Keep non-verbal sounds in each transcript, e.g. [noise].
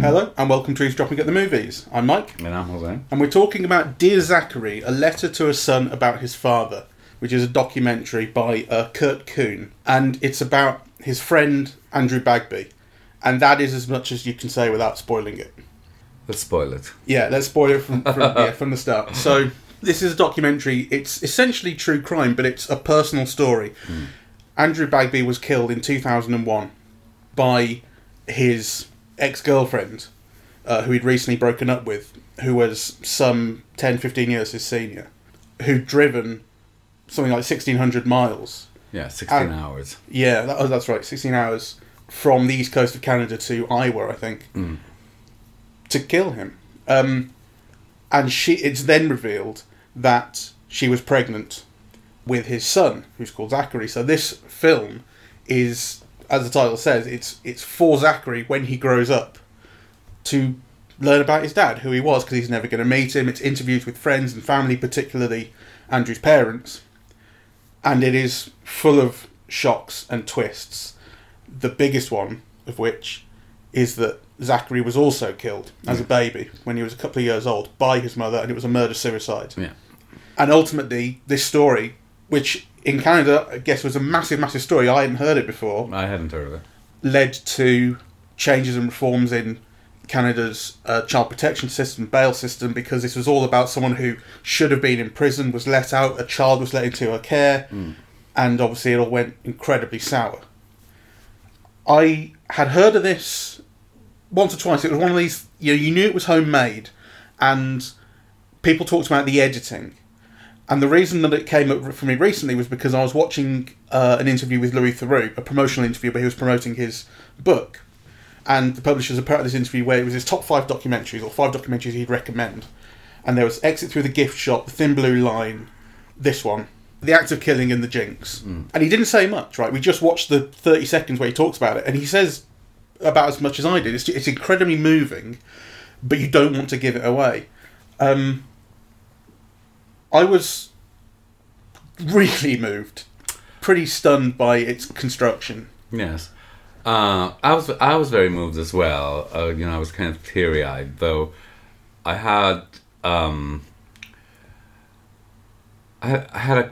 Hello, and welcome to Eavesdropping at the Movies. I'm Mike, And I'm Jose. and we're talking about Dear Zachary, a letter to a son about his father, which is a documentary by uh, Kurt Kuhn. And it's about his friend Andrew Bagby. And that is as much as you can say without spoiling it. Let's spoil it. Yeah, let's spoil it from, from, yeah, from the start. So, this is a documentary. It's essentially true crime, but it's a personal story. Andrew Bagby was killed in 2001 by his ex girlfriend, uh, who he'd recently broken up with, who was some 10, 15 years his senior, who'd driven something like 1,600 miles. Yeah, 16 Um, hours. Yeah, that, oh, that's right, 16 hours from the east coast of Canada to Iowa, I think, to kill him. Um, and she, it's then revealed that she was pregnant with his son, who's called Zachary. So this film is, as the title says, it's it's for Zachary when he grows up to learn about his dad, who he was, because he's never going to meet him. It's interviews with friends and family, particularly Andrew's parents, and it is full of shocks and twists. The biggest one of which is that Zachary was also killed as a baby when he was a couple of years old by his mother, and it was a murder suicide. Yeah. And ultimately, this story, which in Canada, I guess was a massive, massive story, I hadn't heard it before, I hadn't heard of it. led to changes and reforms in Canada's uh, child protection system, bail system, because this was all about someone who should have been in prison, was let out, a child was let into her care, and obviously it all went incredibly sour. I had heard of this once or twice. It was one of these, you know, you knew it was homemade, and people talked about the editing. And the reason that it came up for me recently was because I was watching uh, an interview with Louis Theroux, a promotional interview where he was promoting his book. And the publishers had part of this interview where it was his top five documentaries, or five documentaries he'd recommend. And there was Exit Through the Gift Shop, The Thin Blue Line, this one, The Act of Killing, and The Jinx. And he didn't say much, right? We just watched the 30 seconds where he talks about it, and he says about as much as I did. It's, it's incredibly moving, but you don't want to give it away. Um, I was really moved, pretty stunned by its construction. Yes. Uh, I was I was very moved as well. Uh, you know, I was kind of teary eyed, though. I had um, I I had a,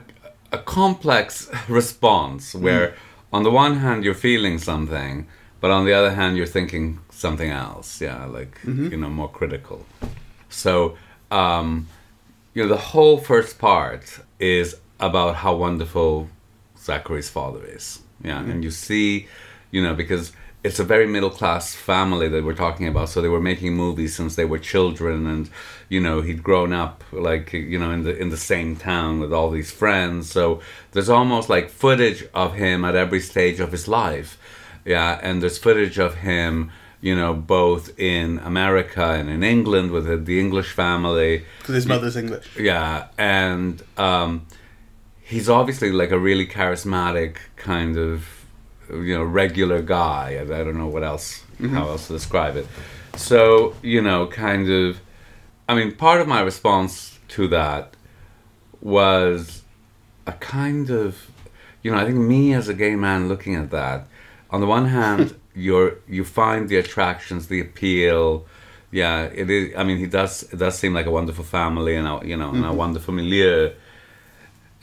a complex [laughs] response where, on the one hand, you're feeling something, but on the other hand, you're thinking something else. Yeah, like you know, more critical. So, um, you know, the whole first part is about how wonderful Zachary's father is. Yeah, mm-hmm. and you see, you know, because it's a very middle class family that we're talking about. So they were making movies since they were children, and you know, he'd grown up like you know in the in the same town with all these friends. So there's almost like footage of him at every stage of his life. Yeah, and there's footage of him. You know, both in America and in England with the, English family. Because his mother's English. Yeah, and um, he's obviously like a really charismatic kind of you know regular guy. I, I don't know what else how else to describe it. So you know, kind of. I mean, part of my response to that was a kind of, you know, I think me as a gay man looking at that. On the one hand, [laughs] you're you find the attractions, the appeal. Yeah, it is. I mean, he does. It does seem like a wonderful family and a, you know, and a mm-hmm. wonderful milieu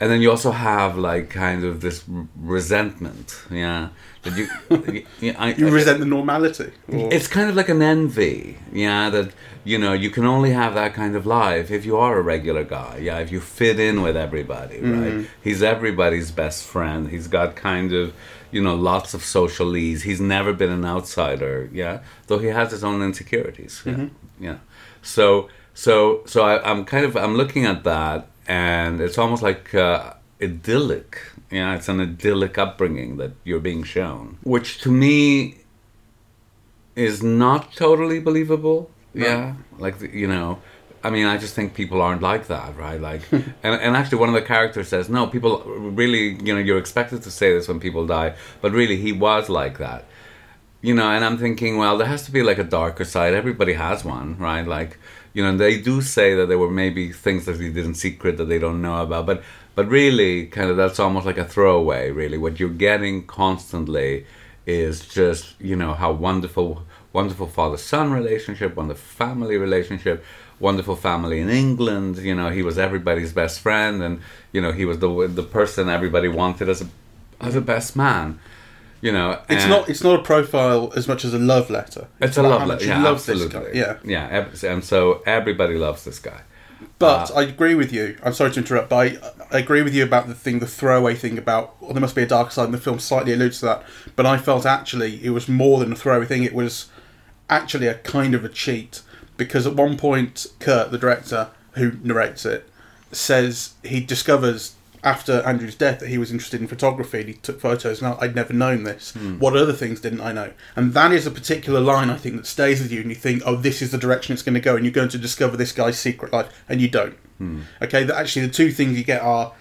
and then you also have like kind of this resentment yeah that you, [laughs] y- y- I- You resent the normality. Or, it's kind of like an envy yeah that you know you can only have that kind of life if you are a regular guy yeah if you fit in with everybody right mm-hmm. he's everybody's best friend he's got kind of you know lots of social ease he's never been an outsider yeah? Though he has his own insecurities yeah. Yeah. So so so I, i'm kind of i'm looking at that and it's almost like uh, idyllic yeah? It's an idyllic upbringing that you're being shown which to me is not totally believable. Yeah, like the- you know, I mean, I just think people aren't like that, right? Like, [laughs] and and actually, one of the characters says, "No, people really, you know, you're expected to say this when people die, but really, he was like that." You know, and I'm thinking, well, there has to be like a darker side. Everybody has one, right? Like, you know, they do say that there were maybe things that he did in secret that they don't know about, but But really, kind of that's almost like a throwaway. Really, what you're getting constantly is just you know how wonderful, wonderful father-son relationship, wonderful family relationship, wonderful family in England. You know, he was everybody's best friend, and you know he was the the person everybody wanted as a as a best man. You know, It's not. It's not a profile as much as a love letter. It's a love letter. Yeah, loves this absolutely. guy. Yeah. yeah, and so everybody loves this guy. But Uh, I agree with you. I'm sorry to interrupt, but I, I agree with you about the thing, the throwaway thing about well, there must be a dark side, and the film slightly alludes to that. But I felt actually it was more than a throwaway thing. It was actually a kind of a cheat because at one point, Kurt, the director who narrates it, says he discovers after Andrew's death that he was interested in photography and he took photos. Now I'd never known this. Hmm. What other things didn't I know? And that is a particular line I think that stays with you, and you think, oh, this is the direction it's going to go, and you're going to discover this guy's secret life, and you don't. Hmm. Okay, that actually the two things you get are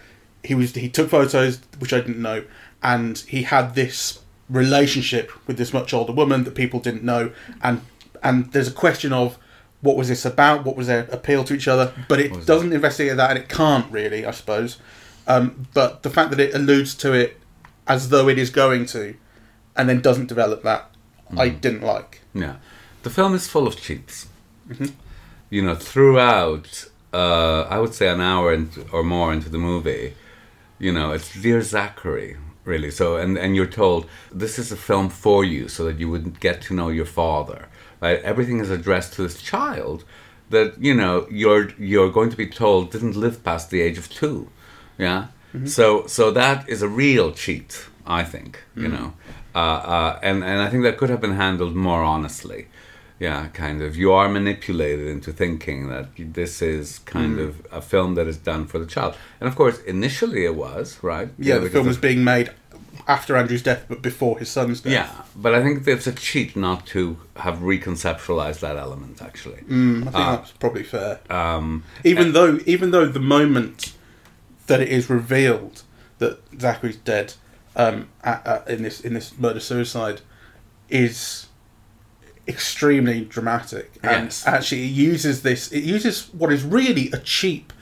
he was he took photos which I didn't know, and he had this relationship with this much older woman that people didn't know, and and there's a question of what was this about? What was their appeal to each other? But it doesn't investigate that, and it can't really, I suppose. Um, but the fact that it alludes to it as though it is going to, and then doesn't develop that, I didn't like. Yeah, the film is full of cheats. You know, throughout, uh, I would say an hour into, or more into the movie, you know, it's dear Zachary, really. So, and and you're told this is a film for you, so that you would get to know your father. Right? Everything is addressed to this child that you know you're you're going to be told didn't live past the age of two. Yeah. So so that is a real cheat, I think. You know, uh, uh, and and I think that could have been handled more honestly. Yeah, kind of. You are manipulated into thinking that this is kind of a film that is done for the child, and of course, initially it was right. Yeah, the because film was being made after Andrew's death, but before his son's death. Yeah, but I think it's a cheat not to have reconceptualized that element. Actually, Mm, I think that's probably fair. um, even though even though the moment that it is revealed that Zachary's dead um, at, at, in this in this murder suicide is extremely dramatic and Yes. actually it uses this it uses what is really a cheap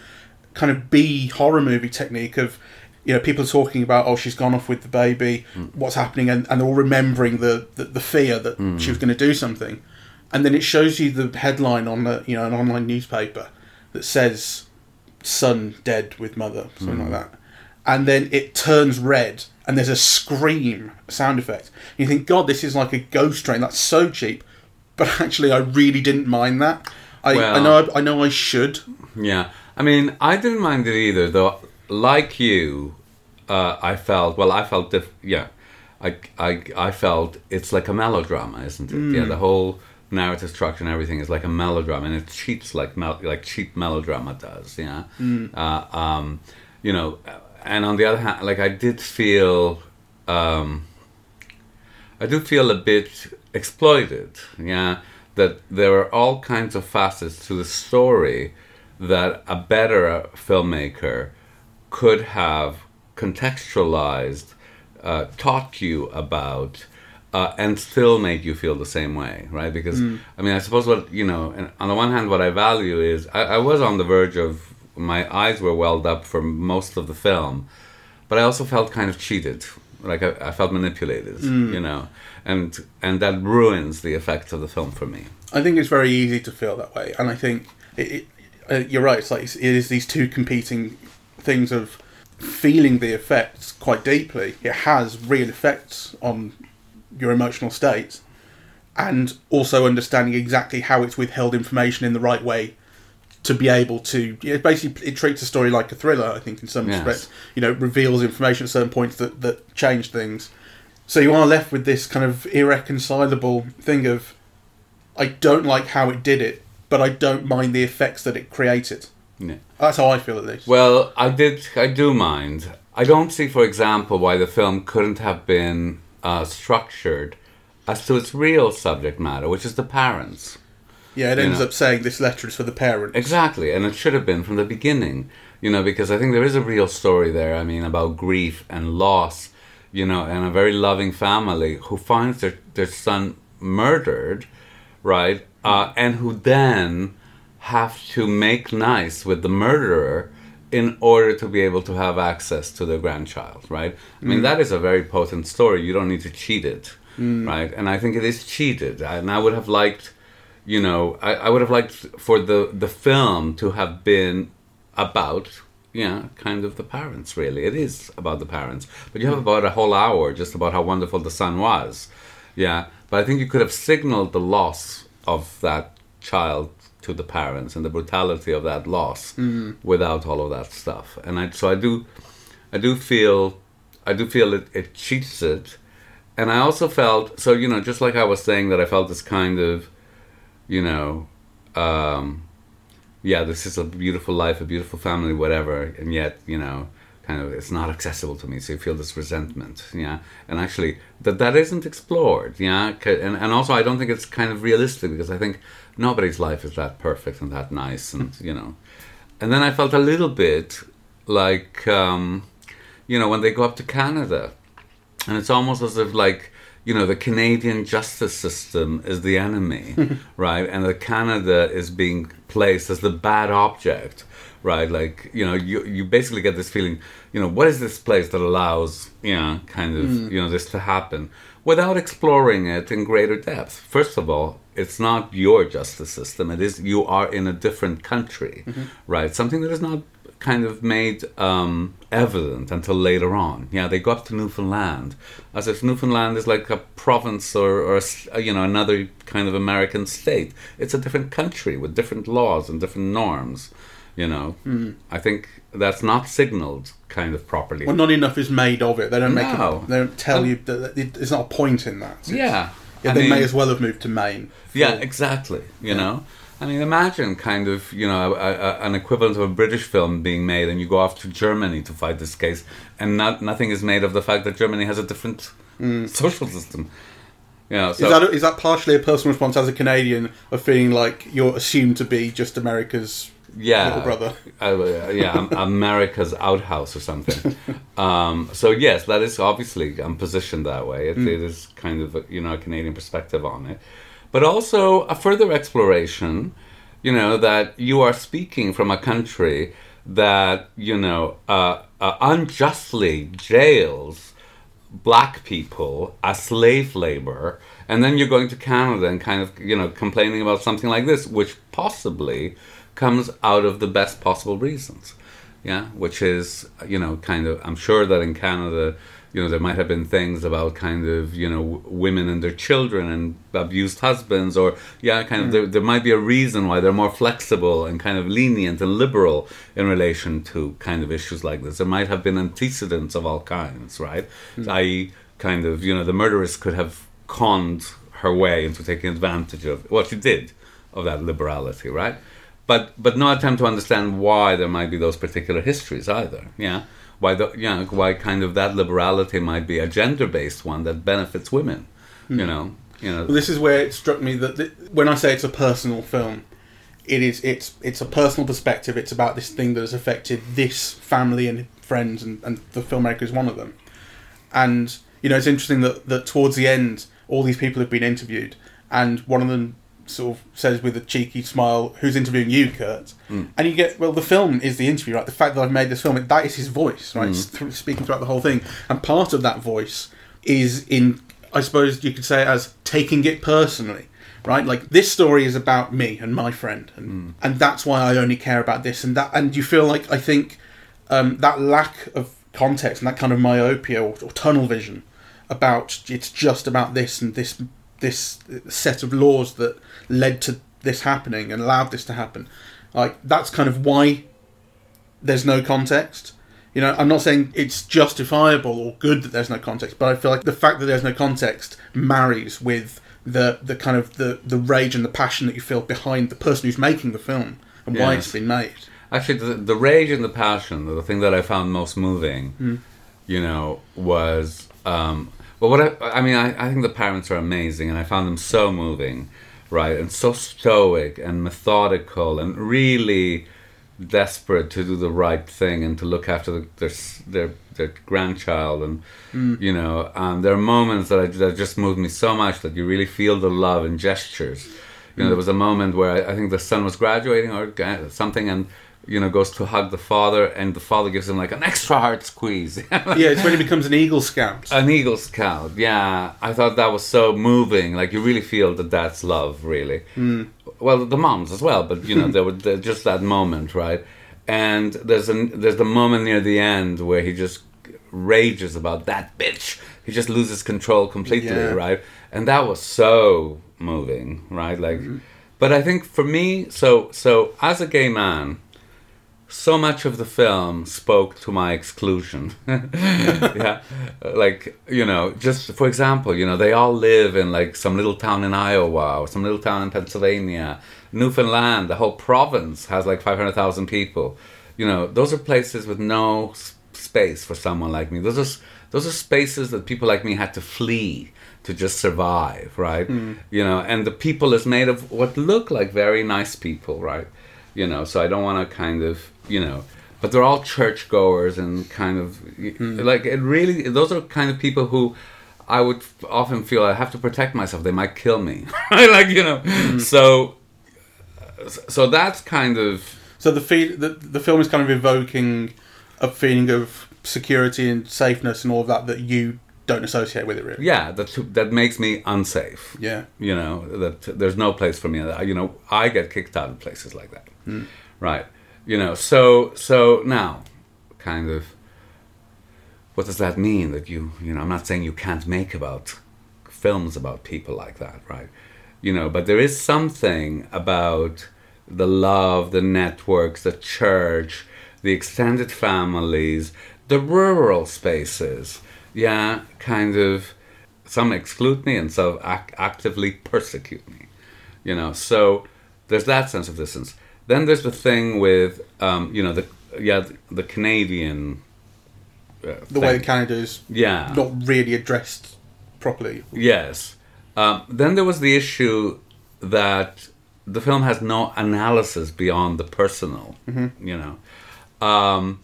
kind of B horror movie technique of you know people are talking about oh she's gone off with the baby hmm. what's happening and, and they're all remembering the, the, the fear that hmm. she was going to do something. And then it shows you the headline on the you know an online newspaper that says son dead with mother something hmm. like that. And then it turns red and there's a scream sound effect. And you think god this is like a ghost train that's so cheap. But actually i really didn't mind that. I, I Well- know I, know i should. Yeah, I mean, I didn't mind it either, though. Like you, uh, I felt well. I felt diff- yeah, I, I I felt it's like a melodrama, isn't it? Yeah, the whole narrative structure and everything is like a melodrama, and it cheats like mel- like cheap melodrama does. Yeah, uh, um, you know, and on the other hand, like I did feel. Um, I do feel a bit exploited. Yeah, that there are all kinds of facets to the story that a better filmmaker could have contextualized, uh, taught you about, uh, and still made you feel the same way, right? Because I mean, I suppose what you know, and on the one hand, what I value is I, I was on the verge of my eyes were welled up for most of the film, but I also felt kind of cheated. Like I, I felt manipulated, you know, and and that ruins the effect of the film for me. I think it's very easy to feel that way, and I think it, it, uh, you're right. It's like it is these two competing things of feeling the effects quite deeply. It has real effects on your emotional state, and also understanding exactly how it's withheld information in the right way to be able to. It basically, it treats a story like a thriller. I think in some Yes. respects, you know, reveals information at certain points that that change things. So you are left with this kind of irreconcilable thing of I don't like how it did it, but I don't mind the effects that it created. Yeah. That's how I feel at least. Well, I did. I do mind. I don't see, for example, why the film couldn't have been uh, structured as to its real subject matter, which is the parents. yeah, it ends know. up saying this letter is for the parents. Exactly, and it should have been from the beginning, you know, because I think there is a real story there. I mean, about grief and loss, you know, and a very loving family who finds their their son murdered, right, uh, and who then have to make nice with the murderer in order to be able to have access to the grandchild, right? I mean, mm. that is a very potent story. You don't need to cheat it, mm. right? And I think it is cheated. And I would have liked, you know, I, I would have liked for the, the film to have been about, yeah, kind of the parents, really. It is about the parents. But you have about a whole hour just about how wonderful the son was. Yeah. But I think you could have signaled the loss of that child to the parents and the brutality of that loss without all of that stuff. And I so I do I do feel I do feel it, it cheats it. And I also felt so, you know, just like I was saying that I felt this kind of, you know, um, yeah, this is a beautiful life, a beautiful family, whatever, and yet, you know, kind of it's not accessible to me. So you feel this resentment, yeah, and actually that that isn't explored, yeah and and also I don't think it's kind of realistic because I think nobody's life is that perfect and that nice, and you know, and then I felt a little bit like, um, you know, when they go up to Canada, and it's almost as if like you know the Canadian justice system is the enemy, [laughs] right? And that Canada is being placed as the bad object, right? Like you know you you basically get this feeling, you know, what is this place that allows you know kind of you know this to happen without exploring it in greater depth? First of all. It's not your justice system. It is you are in a different country, right? Something that is not kind of made um, evident until later on. Yeah, they go up to Newfoundland, as if Newfoundland is like a province or, or a you know another kind of American state. It's a different country with different laws and different norms. You know, I think that's not signaled kind of properly. Well, not enough is made of it. They don't make. No. A, they don't tell you that there's not a point in that. It's- yeah, Yeah, I they mean- may as well have moved to Maine. Yeah, exactly. You know, I mean, imagine kind of you know a, a, an equivalent of a British film being made, and you go off to Germany to fight this case, and not nothing is made of the fact that Germany has a different mm. social system. You know, so is that is that partially a personal response as a Canadian of feeling like you're assumed to be just America's yeah, little brother? uh, yeah, America's outhouse or something. [laughs] um, so yes, that is obviously I'm positioned that way. It, it is kind of a, you know a Canadian perspective on it, but also a further exploration. You know that you are speaking from a country that you know uh, uh, unjustly jails black people as slave labor and then you're going to canada and kind of you know complaining about something like this which possibly comes out of the best possible reasons. Yeah which is you know kind of i'm sure that in canada you know there might have been things about kind of you know w- women and their children and abused husbands or yeah kind of hmm. there, there might be a reason why they're more flexible and kind of lenient and liberal in relation to kind of issues like this. There might have been antecedents of all kinds right? Hmm. I.e kind of you know the murderess could have conned her way into taking advantage of what she did of that liberality right but but no attempt to understand why there might be those particular histories either. Yeah, why the you know, why kind of that liberality might be a gender based one that benefits women. You hmm. know, you know. Well, this is where it struck me that th- when I say it's a personal film, it is it's it's a personal perspective. It's about this thing that has affected this family and friends, and, and the filmmaker is one of them. And you know, it's interesting that that towards the end, all these people have been interviewed, and one of them sort of says with a cheeky smile, "Who's interviewing you, Kurt?" Hmm. And you get well, the film is the interview, right? The fact that I've made this film, that is his voice, right? Hmm. Th- speaking throughout the whole thing, and part of that voice is in, I suppose you could say it as taking it personally. Right, like this story is about me and my friend, and hmm. and that's why I only care about this and that. And you feel like I think um, that lack of context and that kind of myopia or, or tunnel vision about it's just about this and this this set of laws that led to this happening and allowed this to happen. Like that's kind of why there's no context. You know, I'm not saying it's justifiable or good that there's no context, but I feel like the fact that there's no context marries with the the kind of the the rage and the passion that you feel behind the person who's making the film and why it's been made. Actually, the, the rage and the passion, the thing that I found most moving, you know, was um, well, what I, I mean, I, I think the parents are amazing, and I found them so moving, right, and so stoic and methodical, and really desperate to do the right thing and to look after the, their their their grandchild, and you know, um, there are moments that, I, that just moved me so much that you really feel the love and gestures. You know, there was a moment where I, I think the son was graduating or something, and you know, goes to hug the father, and the father gives him like an extra hard squeeze. [laughs] Yeah, it's when he becomes an Eagle Scout. An Eagle Scout, yeah. I thought that was so moving. Like you really feel that that's love, really. Mm. Well, the moms as well, but you know, [laughs] there was just that moment, right? And there's an there's the moment near the end where he just rages about that bitch. He just loses control completely, Yeah. right? And that was so moving, right? Like, but I think for me, so so as a gay man, so much of the film spoke to my exclusion. [laughs] yeah, like you know, just for example, you know, they all live in like some little town in Iowa or some little town in Pennsylvania, Newfoundland. The whole province has like five hundred thousand people. You know, those are places with no s- space for someone like me. Those are those are spaces that people like me had to flee to just survive, right? Hmm. You know, and the people is made of what look like very nice people, right? You know, so I don't want to kind of, you know, but they're all churchgoers and kind of mm-hmm. like it really. Those are kind of people who. I would often feel I have to protect myself. They might kill me? [laughs] Like you know. Mm-hmm. So, so that's kind of So the feel the, the film is kind of evoking a feeling of security and safeness and all of that that you don't associate with it really. yeah that that makes me unsafe. Yeah. you know that there's no place for me you know i get kicked out of places like that hmm. right you know so so now kind of what does that mean that you you know i'm not saying you can't make about films about people like that right? You know but there is something about the love the networks the church the extended families the rural spaces yeah kind of some exclude me and some ac- actively persecute me you know? So there's that sense of distance then there's the thing with um, you know the yeah the, the canadian uh, The way thing. Canada is yeah not really addressed properly. Yes. Um, then there was the issue that the film has no analysis beyond the personal. You know, um,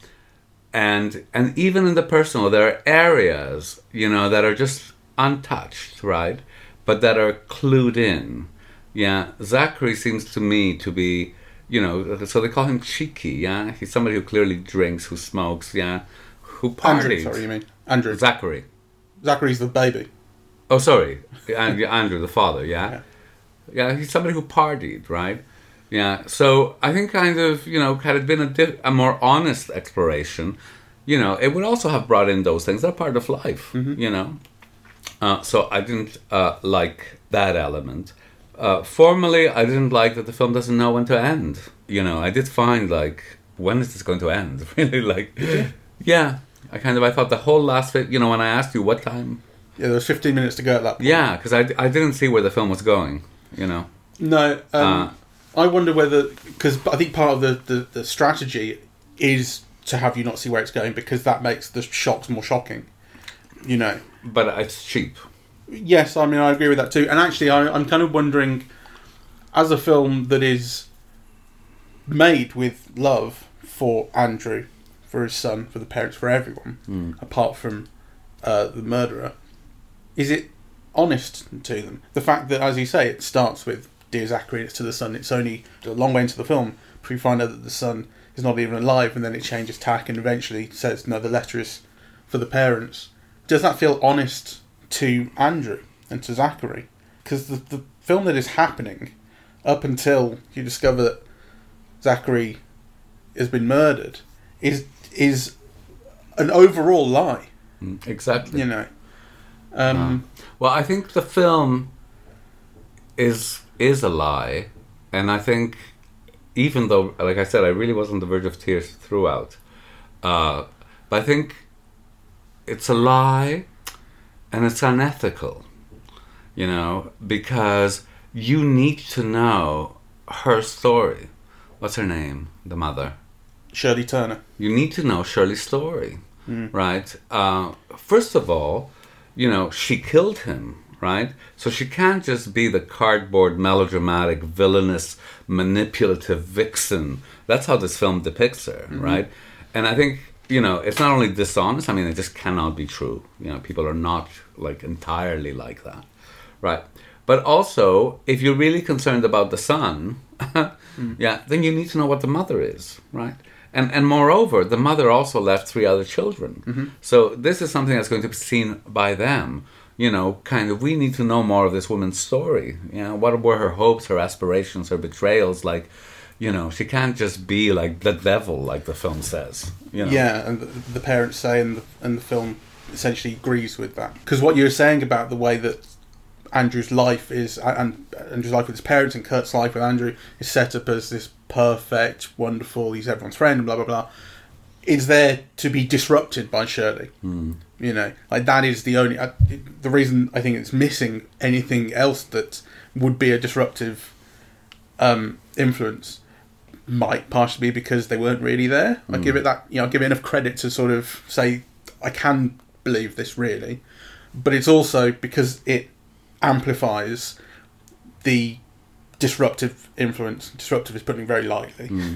and and even in the personal, there are areas you know that are just untouched, right? But that are clued in. Yeah, Zachary seems to me to be, you know, so they call him cheeky. Yeah, he's somebody who clearly drinks, who smokes. Yeah, who parties. Andrew, sorry, you mean Andrew. Zachary. Zachary's the baby. Oh, sorry, And- [laughs] Andrew, the father. Yeah? yeah, He's somebody who partied, right? Yeah. So I think, kind of, you know, had it been a, di- a more honest exploration, you know, it would also have brought in those things. They're part of life, you know. Uh, so I didn't uh, like that element. Uh, formally, I didn't like that the film doesn't know when to end. You know, I did find like, when is this going to end? [laughs] really, like, yeah. I kind of I thought the whole last bit. You know, when I asked you what time Yeah, there was 15 minutes to go at that point. yeah, because I, I didn't see where the film was going, you know. No, um, Uh. I wonder whether because I think part of the, the, the strategy is to have you not see where it's going because that makes the shocks more shocking. You know. But it's cheap. Yes, I mean I agree with that too. And actually, I, I'm kind of wondering, as a film that is made with love for Andrew, for his son, for the parents, for everyone, apart from uh, the murderer, is it honest to them? The fact that, as you say, it starts with "Dear Zachary," it's to the son. It's only a long way into the film before you find out that the son is not even alive, and then it changes tack and eventually says, "No, the letter is for the parents." Does that feel honest to Andrew and to Zachary? Because the, the film that is happening up until you discover that Zachary has been murdered is is an overall lie. Mm, Exactly. You know. Um, Well, I think the film is is a lie, and I think even though, like I said, I really was on the verge of tears throughout, uh, but I think it's a lie, and it's unethical. You know, because you need to know her story. What's her name? The mother. Shirley Turner. you need to know Shirley's story, right? Uh, first of all, you know, she killed him, right? So she can't just be the cardboard, melodramatic, villainous, manipulative vixen. That's how this film depicts her, right? And I think, you know, it's not only dishonest, I mean, it just cannot be true. You know, people are not like entirely like that, right? But also, if you're really concerned about the son, [laughs] mm. yeah, then you need to know what the mother is, right? And and moreover, the mother also left three other children. Mm-hmm. So this is something that's going to be seen by them. You know, kind of. We need to know more of this woman's story. You know, what were her hopes, her aspirations, her betrayals? Like, you know, she can't just be like the devil, like the film says. You know? Yeah, and the, parents say, and the, and the film essentially agrees with that. Because what you're saying about the way that Andrew's life is, and Andrew's life with his parents and Kurt's life with Andrew is set up as this perfect, wonderful, he's everyone's friend, and blah, blah, blah, is there to be disrupted by Shirley. You know, like that is the only, uh, the reason I think it's missing anything else that would be a disruptive um, influence might partially be because they weren't really there. I give hmm. it that, you know, I give it enough credit to sort of say, I can believe this really, but it's also because it amplifies the disruptive influence. Disruptive is putting very lightly. Hmm.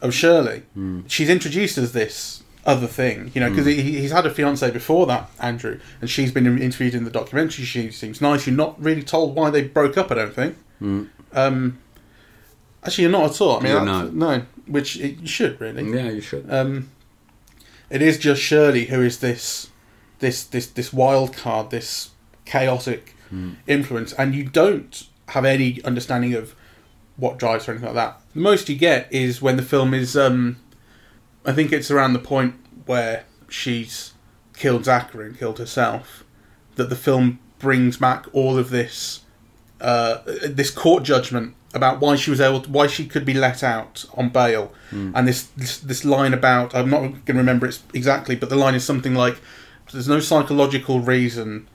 Of Shirley, hmm. she's introduced as this other thing, you know, because he, he's had a fiance before that, Andrew, and she's been interviewed in the documentary. She seems nice. You're not really told why they broke up. I don't think. Um, actually, you're not at all. I mean, You're that's- no, which it, you should really. Yeah, you should. Um, it is just Shirley who is this, this, this, this wild card, this chaotic influence, and you don't have any understanding of what drives her or anything like that. The most you get is when the film is, um, I think it's around the point where she's killed Zachary and killed herself, that the film brings back all of this, uh, this court judgment about why she was able, to, why she could be let out on bail, and this, this this line about I'm not going to remember it exactly, but the line is something like, "There's no psychological reason."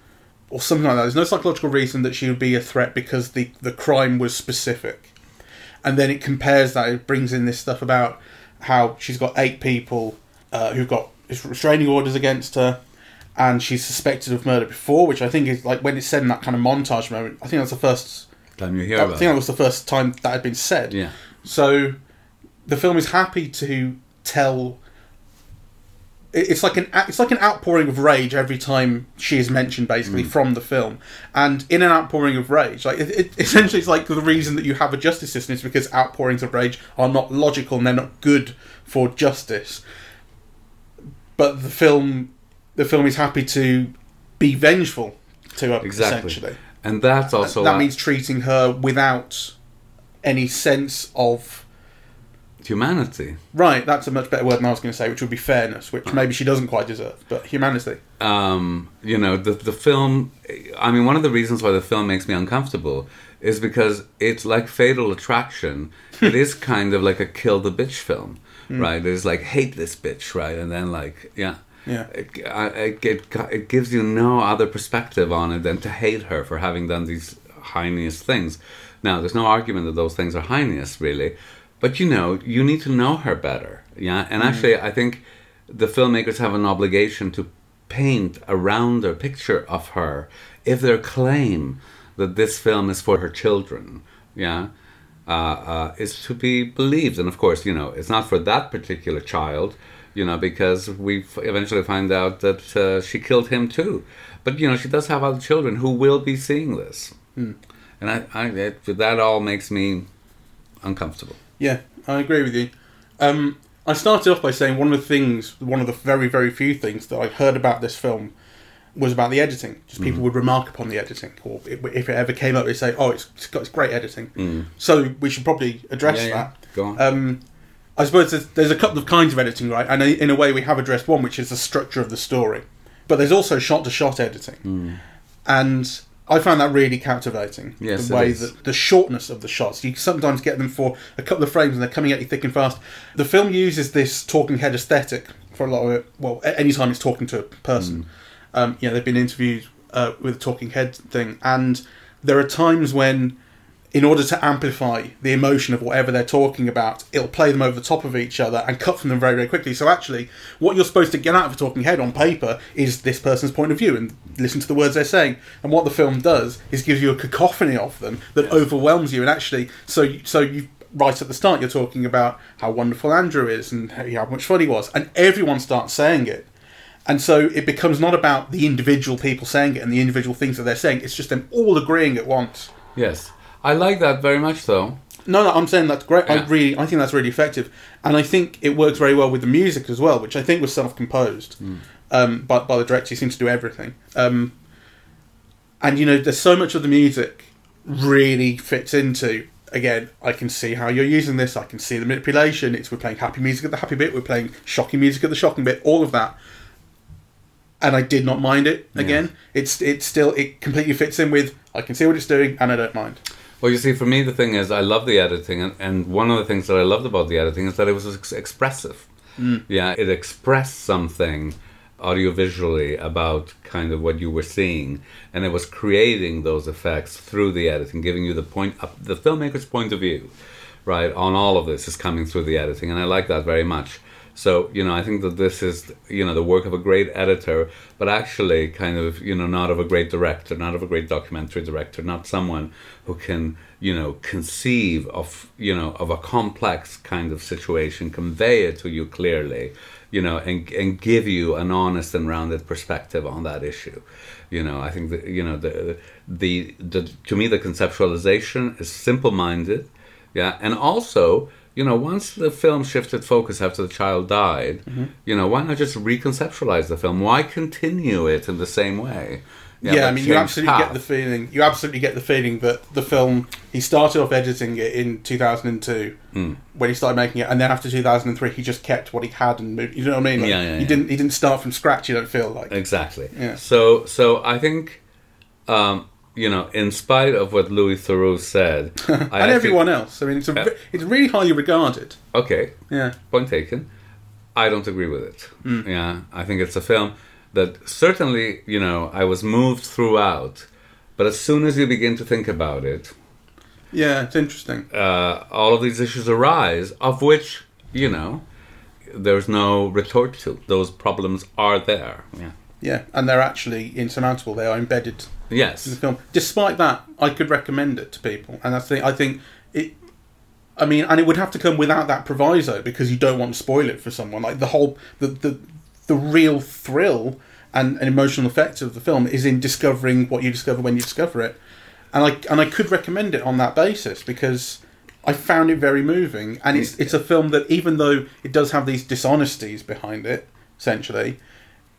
Or something like that. There's no psychological reason that she would be a threat because the, the crime was specific and then it compares that. It brings in this stuff about how she's got eight people uh, who've got restraining orders against her, and she's suspected of murder before, which I think is like when it's said in that kind of montage moment. I think that's the first. Time you hear I about think that was the first time that had been said. Yeah. So, the film is happy to tell. It's like an it's like an outpouring of rage every time she is mentioned, basically mm. from the film. And in an outpouring of rage, like it, it, [laughs] essentially, it's like the reason that you have a justice system is because outpourings of rage are not logical and they're not good for justice. But the film, the film is happy to be vengeful to her, Exactly. essentially. And that's also that means treating her without any sense of humanity. Right, that's a much better word than I was going to say, which would be fairness, which maybe she doesn't quite deserve, but humanity. um, you know, the the film. I mean, one of the reasons why the film makes me uncomfortable is because it's like Fatal Attraction. [laughs] it is kind of like a kill the bitch film, right? It's like hate this bitch, right? And then like, yeah, Yeah. It, it, it, gives you no other perspective on it than to hate her for having done these heinous things. Now, there's no argument that those things are heinous, really, but you know, you need to know her better, yeah. And actually, I think the filmmakers have an obligation to paint a rounder picture of her if their claim that this film is for her children, yeah, uh, uh, is to be believed. And of course, you know, it's not for that particular child, you know, because we eventually find out that uh, she killed him too. But you know, she does have other children who will be seeing this, and I, I it, that all makes me uncomfortable. Yeah, I agree with you. Um, I started off by saying one of the things, one of the very, very few things that I heard about this film was about the editing. Just people would remark upon the editing, or if it ever came up, they'd say, "Oh, it's, it's got it's great editing." So we should probably address Yeah, yeah. that. Go on. Um, I suppose there's, there's a couple of kinds of editing, right? And in a way, we have addressed one, which is the structure of the story. But there's also shot-to-shot editing, and I found that really captivating. Yes, the way that the shortness of the shots. You sometimes get them for a couple of frames, and they're coming at you thick and fast. The film uses this talking head aesthetic for a lot of it. Well, anytime it's talking to a person, um, you know, they've been interviewed uh, with a talking head thing, and there are times when in order to amplify the emotion of whatever they're talking about, it'll play them over the top of each other and cut from them very, very quickly. So actually, what you're supposed to get out of a talking head on paper is this person's point of view and listen to the words they're saying. And what the film does is gives you a cacophony of them that overwhelms you. And actually, so so you right at the start, you're talking about how wonderful Andrew is and how much fun he was, and everyone starts saying it. And so it becomes not about the individual people saying it and the individual things that they're saying. It's just them all agreeing at once. Yes, I like that very much, though. No, no, I'm saying that's great. I really, I think that's really effective, and I think it works very well with the music as well, which I think was self-composed um, by by the director. He seems to do everything, um, and you know, there's so much of the music really fits into. Again, I can see how you're using this. I can see the manipulation. It's we're playing happy music at the happy bit. We're playing shocking music at the shocking bit. All of that, and I did not mind it. Again, it's it's still it completely fits in with. I can see what it's doing, and I don't mind. Well, you see, for me, the thing is, I love the editing, and, and one of the things that I loved about the editing is that it was ex- expressive. Yeah, it expressed something audiovisually about kind of what you were seeing, and it was creating those effects through the editing, giving you the point, uh, the filmmaker's point of view, right, on all of this is coming through the editing, and I like that very much. So, you know, I think that this is, you know, the work of a great editor, but actually kind of, you know, not of a great director, not of a great documentary director, not someone who can, you know, conceive of, you know, of a complex kind of situation, convey it to you clearly, you know, and, and give you an honest and rounded perspective on that issue. You know, I think that, you know, the, the, the to me, the conceptualization is simple minded. Yeah. And also, you know, once the film shifted focus after the child died, you know, why not just reconceptualize the film? Why continue it in the same way? Yeah, I mean, you absolutely get the feeling. You absolutely get the feeling that the film. He started off editing it in 2002 Hmm. when he started making it, and then after 2003, he just kept what he had and moved. You know what I mean? Like, Yeah, yeah, He yeah. didn't. He didn't start from scratch. You don't feel like. Exactly. Yeah. So, so I think, um, you know, in spite of what Louis Theroux said, [laughs] and actually- everyone else. I mean, it's a, ve- it's really highly regarded. Okay, Yeah. point taken. I don't agree with it. Hmm. Yeah, I think it's a film that certainly, you know, I was moved throughout, but as soon as you begin to think about it, Yeah, it's interesting. uh, all of these issues arise, of which, you know, there's no retort to. Those problems are there. Yeah. Yeah, and they're actually insurmountable. They are embedded in the Yes. film. Despite that, I could recommend it to people, and that's the I think it. I mean, and it would have to come without that proviso because you don't want to spoil it for someone. Like the whole the the the real thrill and, and emotional effect of the film is in discovering what you discover when you discover it, and I and I could recommend it on that basis because I found it very moving, and it's it's a film that even though it does have these dishonesties behind it, essentially,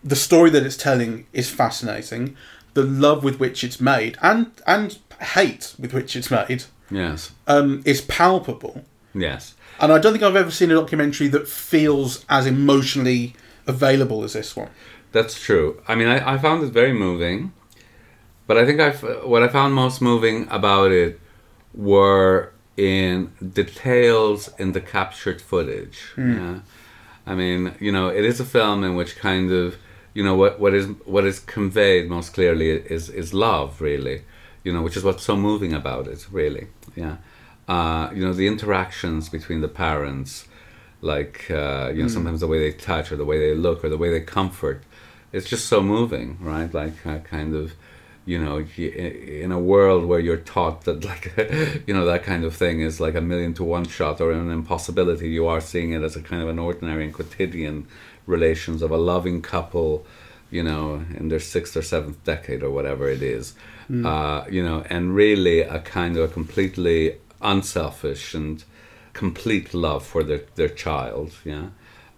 the story that it's telling is fascinating. The love with which it's made, and and hate with which it's made, Yes. um, is palpable. Yes. And I don't think I've ever seen a documentary that feels as emotionally available as this one. That's true. I mean, I, I found it very moving, but I think I what I found most moving about it were in details in the captured footage. Yeah, I mean, you know, it is a film in which kind of you know what what is what is conveyed most clearly is is love, really. You know, which is what's so moving about it, really. Yeah, uh, you know, the interactions between the parents like uh, you know sometimes the way they touch or the way they look or the way they comfort it's just so moving right like uh, kind of you know in a world where you're taught that [laughs] like you know that kind of thing is like a million to one shot or an impossibility you are seeing it as a kind of an ordinary and quotidian relations of a loving couple you know in their sixth or seventh decade or whatever it is uh, you know and really a kind of a completely unselfish and complete love for their, their child yeah?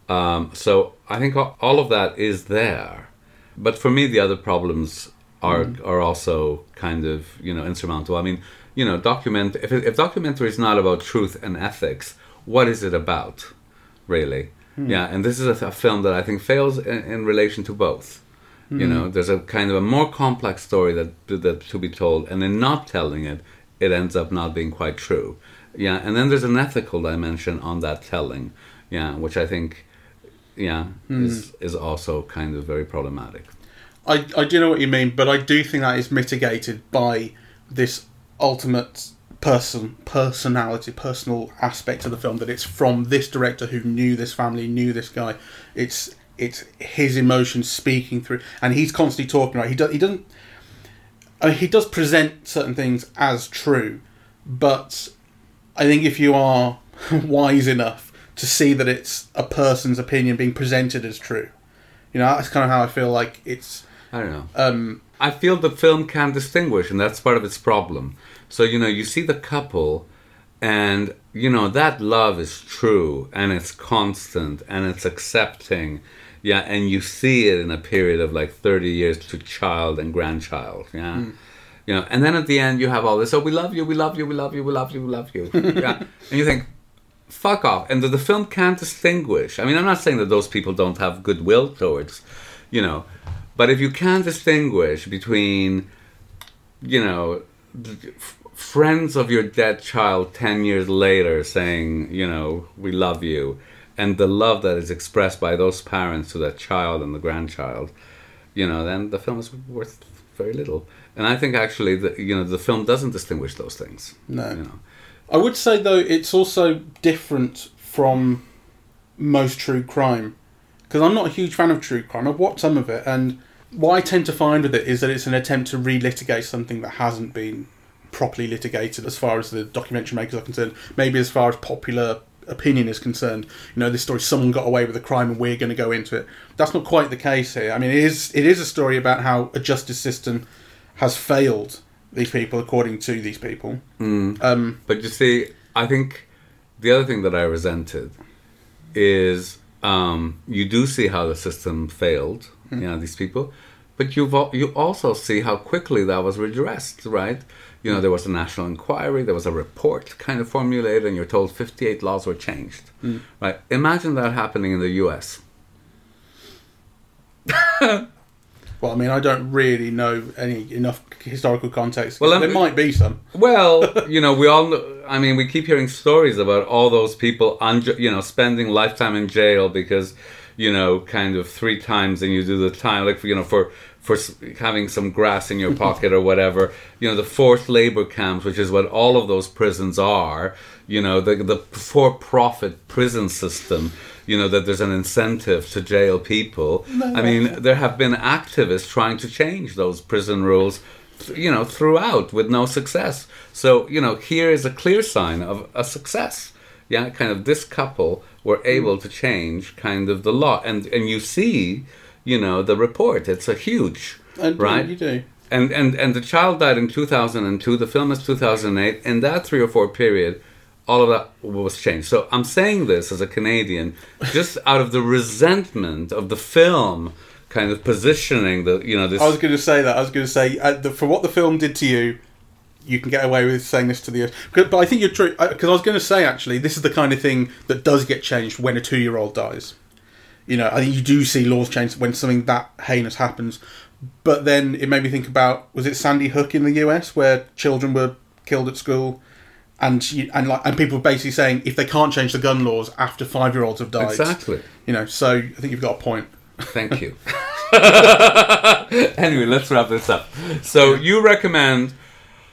Um, so I think all of that is there. But for me the other problems are are also kind of you know insurmountable. I mean you know document if, if documentary is not about truth and ethics what is it about really Hmm. yeah and this is a, a film that I think fails in, in relation to both. You hmm. know there's a kind of a more complex story that that to be told and in not telling it it ends up not being quite true. Yeah and then there's an ethical dimension on that telling. Yeah which i think yeah hmm. is is also kind of very problematic. I, I do know what you mean, but I do think that is mitigated by this ultimate person personality personal aspect of the film that it's from this director who knew this family knew this guy. It's it's his emotions speaking through and he's constantly talking right? He does he doesn't I mean, he does present certain things as true but I think if you are [laughs] wise enough to see that it's a person's opinion being presented as true you know that's kind of how I feel like it's i don't know. um I feel the film can distinguish, and that's part of its problem. So you know, you see the couple, and you know that love is true and it's constant and it's accepting. Yeah and you see it in a period of like 30 years to child and grandchild yeah? Hmm. You know and then at the end you have all this oh we love you we love you we love you we love you we love you. [laughs] Yeah. And you think fuck off. And the, the film can't distinguish. I mean i'm not saying that those people don't have goodwill towards you know but if you can't distinguish between you know friends of your dead child 10 years later saying you know we love you and the love that is expressed by those parents to that child and the grandchild you know then the film is worth very little and i think actually the you know the film doesn't distinguish those things No. you know I would say though it's also different from most true crime because I'm not a huge fan of true crime. I've watched some of it, and what I tend to find with it is that it's an attempt to relitigate something that hasn't been properly litigated as far as the documentary makers are concerned. Maybe as far as popular opinion is concerned. You know, this story someone got away with a crime and we're going to go into it. That's not quite the case here. I mean, it is it is a story about how a justice system has failed these people according to these people. Um, But you see, I think the other thing that I resented is um, you do see how the system failed, you know, these people, but you've al- you also see how quickly that was redressed, right? You know, there was a national inquiry, there was a report kind of formulated, and you're told 58 laws were changed, mm. right? Imagine that happening in the U.S. [laughs] Well, I mean, I don't really know any enough historical context. Well, there me- might be some. Well, [laughs] you know, we all. Know, I mean, we keep hearing stories about all those people, unju- you know, spending lifetime in jail because, you know, kind of three times, and you do the time, like you know, for for having some grass in your pocket or whatever. You know, the forced labor camps, which is what all of those prisons are. You know, the the for-profit prison system. You know that there's an incentive to jail people. I mean, there have been activists trying to change those prison rules you know throughout with no success so you know here is a clear sign of a success yeah kind of this couple were hmm. able to change kind of the law and and you see you know the report it's a huge And right you do. and and and the child died in 2002 the film is 2008 in that three or four period all of that was changed so i'm saying this as a canadian just out of the resentment of the film kind of positioning the you know this I was going to say that. I was going to say uh, the, for what the film did to you, you can get away with saying this to the. But but I think you're true because I was going to say actually this is the kind of thing that does get changed when a two-year-old dies. You know, I think you do see laws change when something that heinous happens. But then it made me think about was it Sandy Hook in the U.S. where children were killed at school. And you, and like and people were basically saying if they can't change the gun laws after five year olds have died, exactly you know. So I think you've got a point. Thank you. [laughs] [laughs] anyway, let's wrap this up. So you recommend,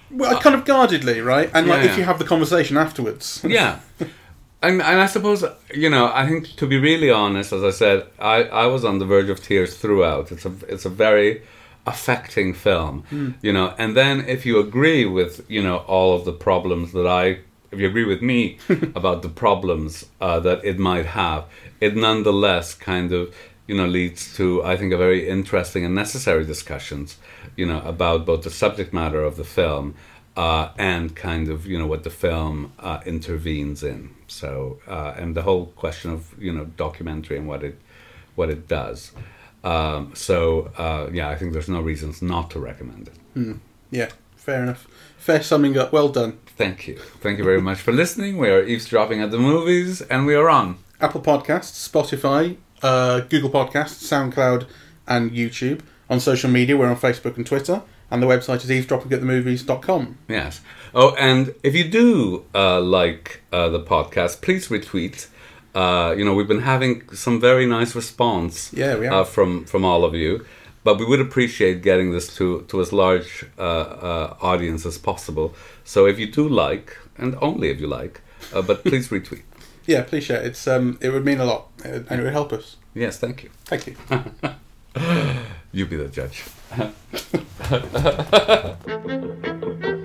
Well, kind of guardedly, right? And like Yeah, if yeah. you have the conversation afterwards. yeah, [laughs] and and I suppose you know I think to be really honest, as I said, I I was on the verge of tears throughout. It's a it's a very affecting film, you know. And then if you agree with you know all of the problems that I. If you agree with me [laughs] about the problems uh, that it might have, it nonetheless kind of you know leads to I think a very interesting and necessary discussions you know about both the subject matter of the film uh, and kind of you know what the film uh, intervenes in. So uh, and the whole question of you know documentary and what it what it does. Um, so uh, yeah, I think there's no reasons not to recommend it. Yeah, fair enough. Fair summing up. Well done. Thank you, thank you very much for listening. We are eavesdropping at the movies, and we are on. Apple Podcasts, Spotify, uh, Google Podcasts, SoundCloud, and YouTube. On social media, we're on Facebook and Twitter. And the website is eavesdroppingatthemovies.com. Yes. Oh, and if you do uh, like uh, the podcast, please retweet. Uh, you know, we've been having some very nice response. Yeah, we. Uh, from from all of you, but we would appreciate getting this to to as large uh, uh, audience as possible. So if you do like, and only if you like, uh, but [laughs] please retweet. Yeah, please share. It's um, it would mean a lot, and it would help us. Yes, thank you. Thank you. [laughs] you be the judge. [laughs]